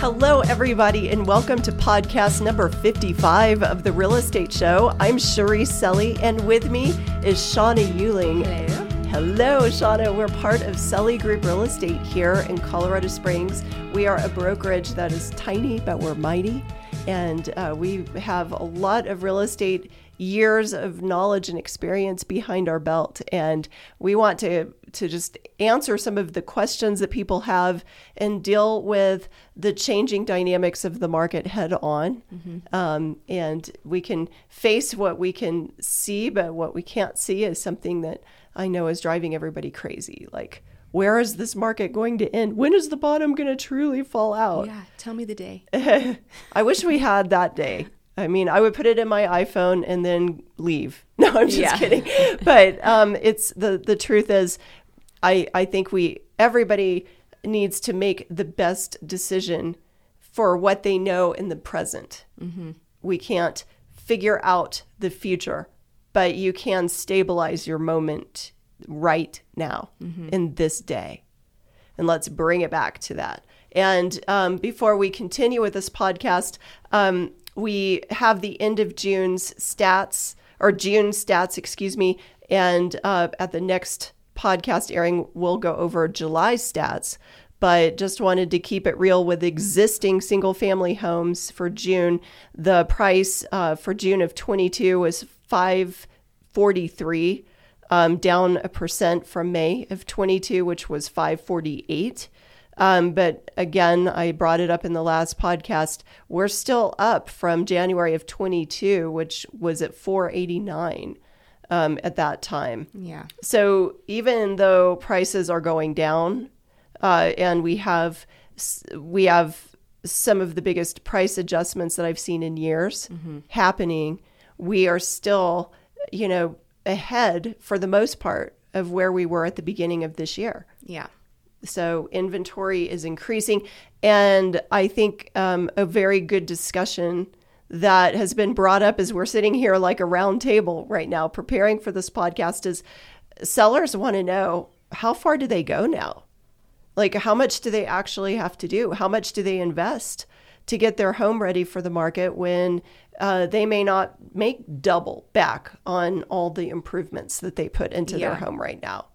Hello, everybody, and welcome to podcast number 55 of The Real Estate Show. I'm Cherie Selley, and with me is Shauna Uehling. Hello. Hello, Shauna. We're part of Selley Group Real Estate here in Colorado Springs. We are a brokerage that is tiny, but we're mighty. And uh, we have a lot of real estate years of knowledge and experience behind our belt. And we want to, to just answer some of the questions that people have and deal with the changing dynamics of the market head on. Um, and we can face what we can see, but what we can't see is something that I know is driving everybody crazy. Like, where is this market going to end? When is the bottom going to truly fall out? Yeah, tell me the day. I wish we had that day. I mean, I would put it in my iPhone and then leave. No, I'm just Yeah. kidding. But um, it's the the truth is, I I think we everybody needs to make the best decision for what they know in the present. We can't figure out the future, but you can stabilize your moment right now in this day and let's bring it back to that. And um, before we continue with this podcast, um, we have the end of June's stats or June stats, excuse me. And uh, at the next podcast airing, we'll go over July stats. But just wanted to keep it real with existing single family homes for June. The price uh, for June of 22 was 543 um, down a percent from May of 22, which was 548. Um, but again, I brought it up in the last podcast. We're still up from January of 22, which was at 489 um, at that time. Yeah. So even though prices are going down, uh, and we have we have some of the biggest price adjustments that I've seen in years happening, we are still, you know, ahead for the most part of where we were at the beginning of this year. Yeah. So inventory is increasing, and I think um, a very good discussion that has been brought up as we're sitting here like a round table right now preparing for this podcast is sellers want to know how far do they go now? Like how much do they actually have to do? How much do they invest to get their home ready for the market when uh, they may not make double back on all the improvements that they put into their home right now?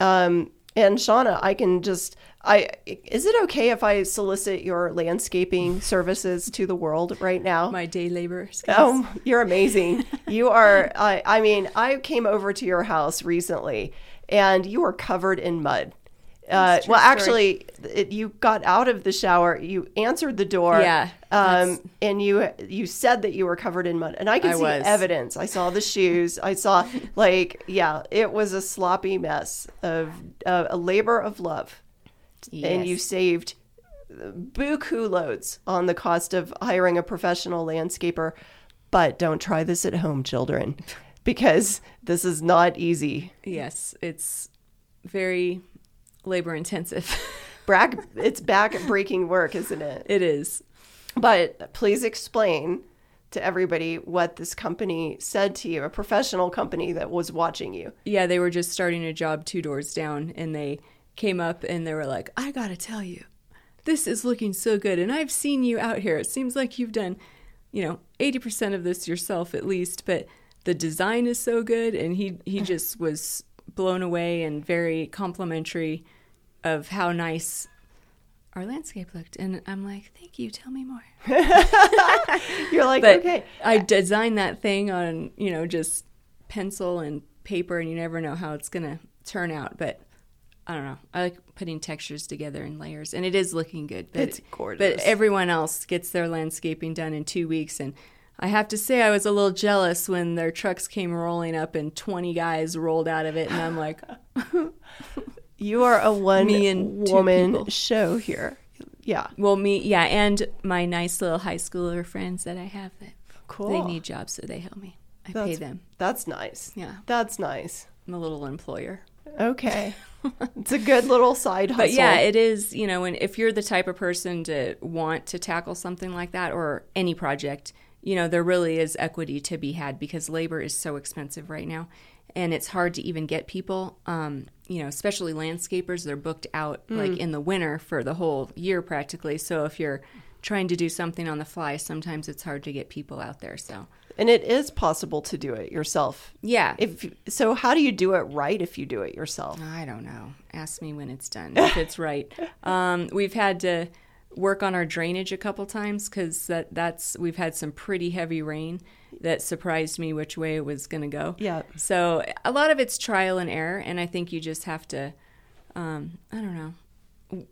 Um, and Shauna, I can just I is it okay if I solicit your landscaping services to the world right now? My day labor skills. Oh, you're amazing. you are I I mean, I came over to your house recently and you were covered in mud. Uh, That's a true well, actually, it, you got out of the shower, you answered the door, Yeah, um, and you you said that you were covered in mud, and I could I see was. evidence. I saw the shoes. I saw like yeah, it was a sloppy mess of uh, a labor of love and you Yes. saved buku loads on the cost of hiring a professional landscaper. But don't try this at home, children, because this is not easy. Yes, it's very labor intensive. Back, it's back breaking work, isn't it? it is. But please explain to everybody what this company said to you, a professional company that was watching you. Yeah, they were just starting a job two doors down and they came up and they were like, I gotta tell you, this is looking so good. And I've seen you out here. It seems like you've done, you know, 80% of this yourself at least, but the design is so good. And he, he just was blown away and very complimentary of how nice our landscape looked. And I'm like, thank you. Tell me more. You're like, But okay. I designed that thing on, you know, just pencil and paper, and you never know how it's going to turn out. But I don't know. I like putting textures together in layers, and it is looking good. But, It's gorgeous. But everyone else gets their landscaping done in two weeks, and I have to say I was a little jealous when their trucks came rolling up and 20 guys rolled out of it, and I'm like, You are a one Me and woman show here. Yeah. well, me, yeah, and my nice little high schooler friends that I have that Cool. they need jobs, so they help me. I pay them. That's nice. Yeah, That's nice. I'm a little employer. Okay. it's a good little side hustle. But yeah, it is, you know, and if you're the type of person to want to tackle something like that or any project, you know, there really is equity to be had because labor is so expensive right now and it's hard to even get people. Um, you know, especially landscapers, they're booked out like in the winter for the whole year practically. So if you're trying to do something on the fly, sometimes it's hard to get people out there. So And it is possible to do it yourself. yeah, If so, how do you do it right if you do it yourself? I don't know. Ask me when it's done if it's right. Um, we've had to work on our drainage a couple times because that that's we've had some pretty heavy rain that surprised me which way it was going to go. Yeah. So a lot of it's trial and error, and I think you just have to, um, I don't know,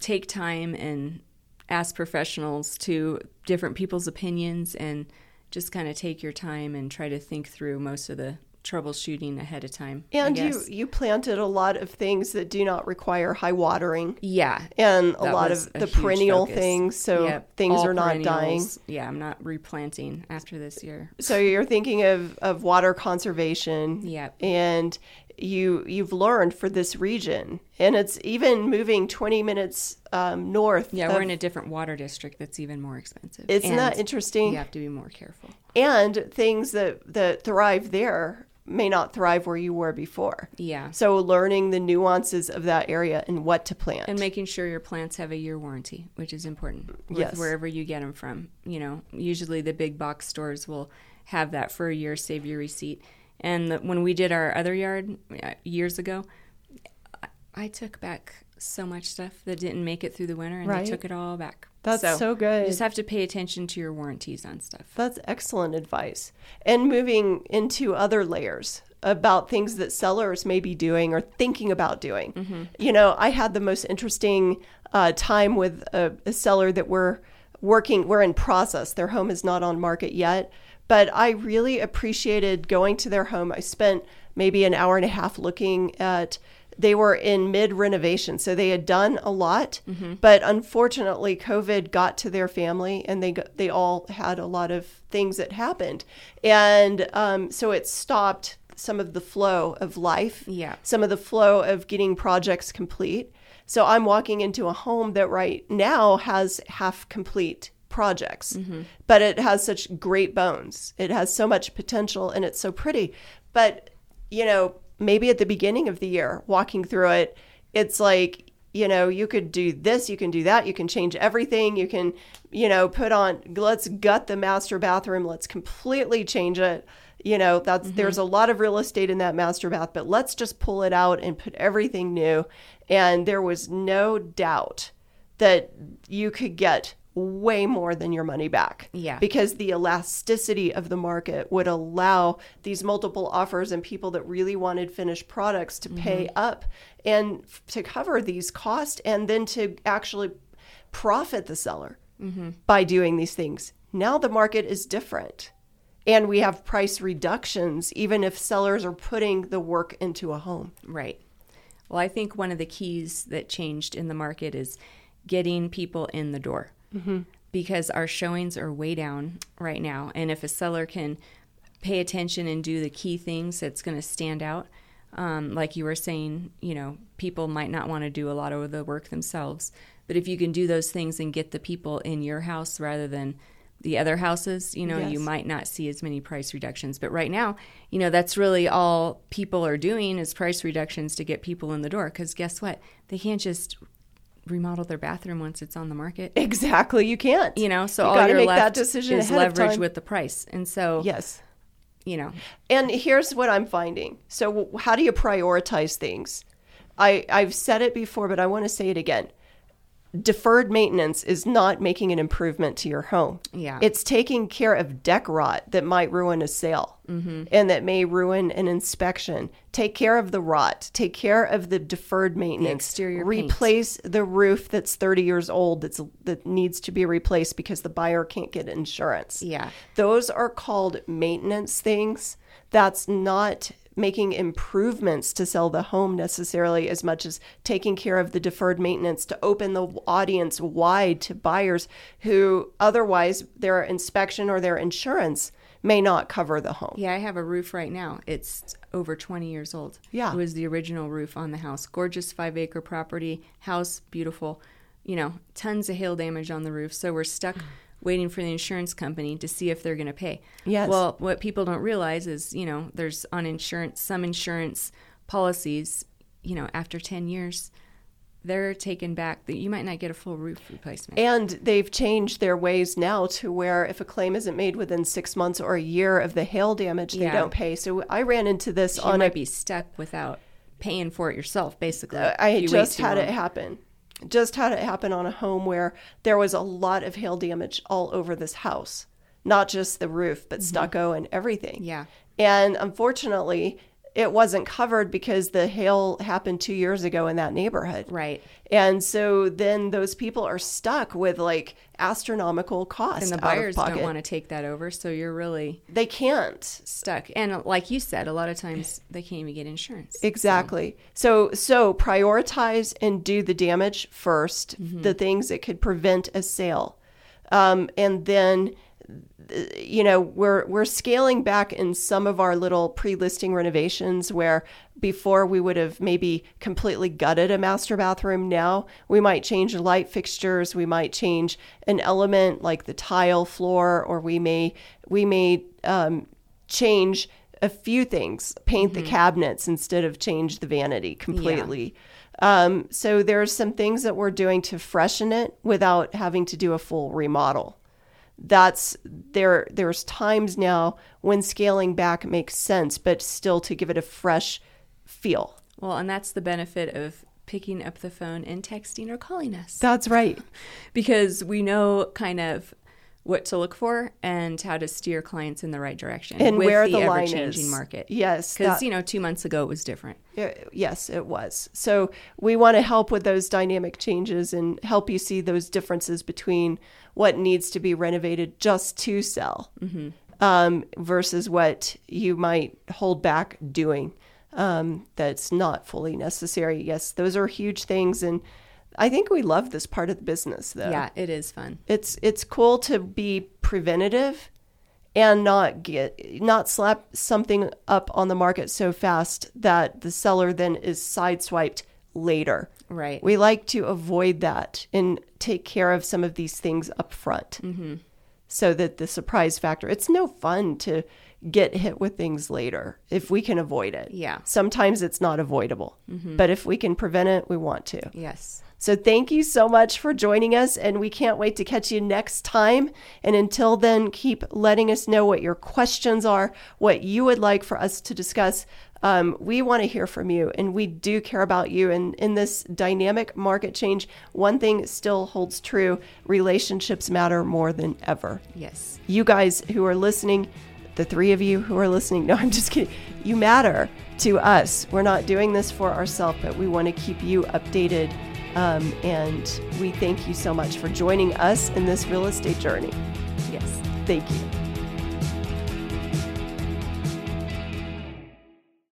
take time and ask professionals to different people's opinions and just kind of take your time and try to think through most of the troubleshooting ahead of time. And you you planted a lot of things that do not require high watering yeah, and a lot of the perennial focus. things so Yep, things all are not dying. Yeah, I'm not replanting after this year. So you're thinking of, of water conservation. Yep. And you you've learned for this region. And it's even moving 20 minutes um, north. Yeah, of- we're in a different water district that's even more expensive. Isn't that interesting? You have to be more careful. And things that, that thrive there may not thrive where you were before. Yeah. So learning the nuances of that area and what to plant. And making sure your plants have a year warranty, which is important with Yes. wherever you get them from. You know, usually the big box stores will have that for a year, save your receipt. And the, when we did our other yard uh, years ago, I took back so much stuff that didn't make it through the winter, and Right. I took it all back. That's so good. You just have to pay attention to your warranties on stuff. That's excellent advice. And moving into other layers about things that sellers may be doing or thinking about doing. You know, I had the most interesting uh, time with a, a seller that we're working, we're in process. Their home is not on market yet, but I really appreciated going to their home. I spent maybe an hour and a half looking at they were in mid renovation so they had done a lot but unfortunately covid got to their family and they got, they all had a lot of things that happened. And um, so it stopped some of the flow of life Yeah. some of the flow of getting projects complete. So i'm walking into a home that right now has half complete projects but it has such great bones. It has so much potential and it's so pretty. But you know maybe at the beginning of the year walking through it it's like you know you could do this you can do that you can change everything you can you know put on let's gut the master bathroom let's completely change it. You know that's mm-hmm. there's a lot of real estate in that master bath but let's just pull it out and put everything new. And there was no doubt that you could get way more than your money back. Yeah. Because the elasticity of the market would allow these multiple offers and people that really wanted finished products to pay mm-hmm. up and f- to cover these costs and then to actually profit the seller mm-hmm. by doing these things. Now the market is different. And we have price reductions even if sellers are putting the work into a home. Right. Well, I think one of the keys that changed in the market is getting people in the door because our showings are way down right now. And if a seller can pay attention and do the key things that's going to stand out, um, like you were saying, you know, people might not want to do a lot of the work themselves. But if you can do those things and get the people in your house rather than the other houses, you know, you might not see as many price reductions. But right now, you know, that's really all people are doing is price reductions to get people in the door. Because guess what? They can't just remodel their bathroom once it's on the market. Exactly, you can't. You know, so You all you're make that left decision is leverage with the price. And so, Yes. you know, And here's what I'm finding. So, how do you prioritize things? I, I've said it before, but I want to say it again. Deferred maintenance is not making an improvement to your home. Yeah. It's taking care of deck rot that might ruin a sale Mm-hmm. and that may ruin an inspection. Take care of the rot. Take care of the deferred maintenance. exterior paint. Replace the roof that's 30 years old that's, that needs to be replaced because the buyer can't get insurance. yeah. Those are called maintenance things. That's not making improvements to sell the home necessarily as much as taking care of the deferred maintenance to open the audience wide to buyers who otherwise their inspection or their insurance may not cover the home. Yeah, I have a roof right now. It's over 20 years old. Yeah. It was the original roof on the house. Gorgeous five acre property, house, beautiful. You know, tons of hail damage on the roof. So we're stuck waiting for the insurance company to see if they're going to pay. Yes. Well, what people don't realize is, you know, there's on insurance, some insurance policies, you know, after 10 years, they're taken back that you might not get a full roof replacement. And they've changed their ways now to where if a claim isn't made within six months or a year of the hail damage, they Yeah. don't pay. So I ran into this you on might a be stuck without paying for it yourself, basically. I just had it happen. Just had it happen on a home where there was a lot of hail damage all over this house, not just the roof, but stucco and everything. Mm-hmm. Yeah. And unfortunately, it wasn't covered because the hail happened two years ago in that neighborhood. Right. And so then those people are stuck with like astronomical costs And the buyers don't want to take that over, so you're really They can't. stuck. And uh, like you said, a lot of times they can't even get insurance. Exactly. So so prioritize and do the damage 1st the things that could prevent a sale, um, and then th- you know we're we're scaling back in some of our little pre-listing renovations where before we would have maybe completely gutted a master bathroom. Now we might change light fixtures. We might change an element like the tile floor or we may we may um, change a few things paint the cabinets instead of change the vanity completely. Um, so are some things that we're doing to freshen it without having to do a full remodel that's there there's times now when scaling back makes sense but still to give it a fresh feel. Well, and that's the benefit of picking up the phone and texting or calling us. That's right. Because we know kind of what to look for and how to steer clients in the right direction and with where the, line ever-changing is market. yes Because you know, two months ago it was different. Yes, it was. So we want to help with those dynamic changes and help you see those differences between what needs to be renovated just to sell um, versus what you might hold back doing um, that's not fully necessary. Yes, those are huge things. And I think we love this part of the business, though. Yeah, it is fun. It's, it's cool to be preventative and not get not slap something up on the market so fast that the seller then is sideswiped later. Right. We like to avoid that and take care of some of these things up front. Mm-hmm. So that the surprise factor, it's no fun to get hit with things later if we can avoid it. Yeah. Sometimes it's not avoidable, but if we can prevent it, we want to. Yes. So thank you so much for joining us, and we can't wait to catch you next time. And until then, keep letting us know what your questions are, what you would like for us to discuss. Um, we want to hear from you, and we do care about you. And in this dynamic market change, one thing still holds true relationships matter more than ever. Yes. You guys who are listening, the three of you who are listening, no, I'm just kidding. You matter to us. We're not doing this for ourselves, but we want to keep you updated. Um, and we thank you so much for joining us in this real estate journey. Yes. Thank you.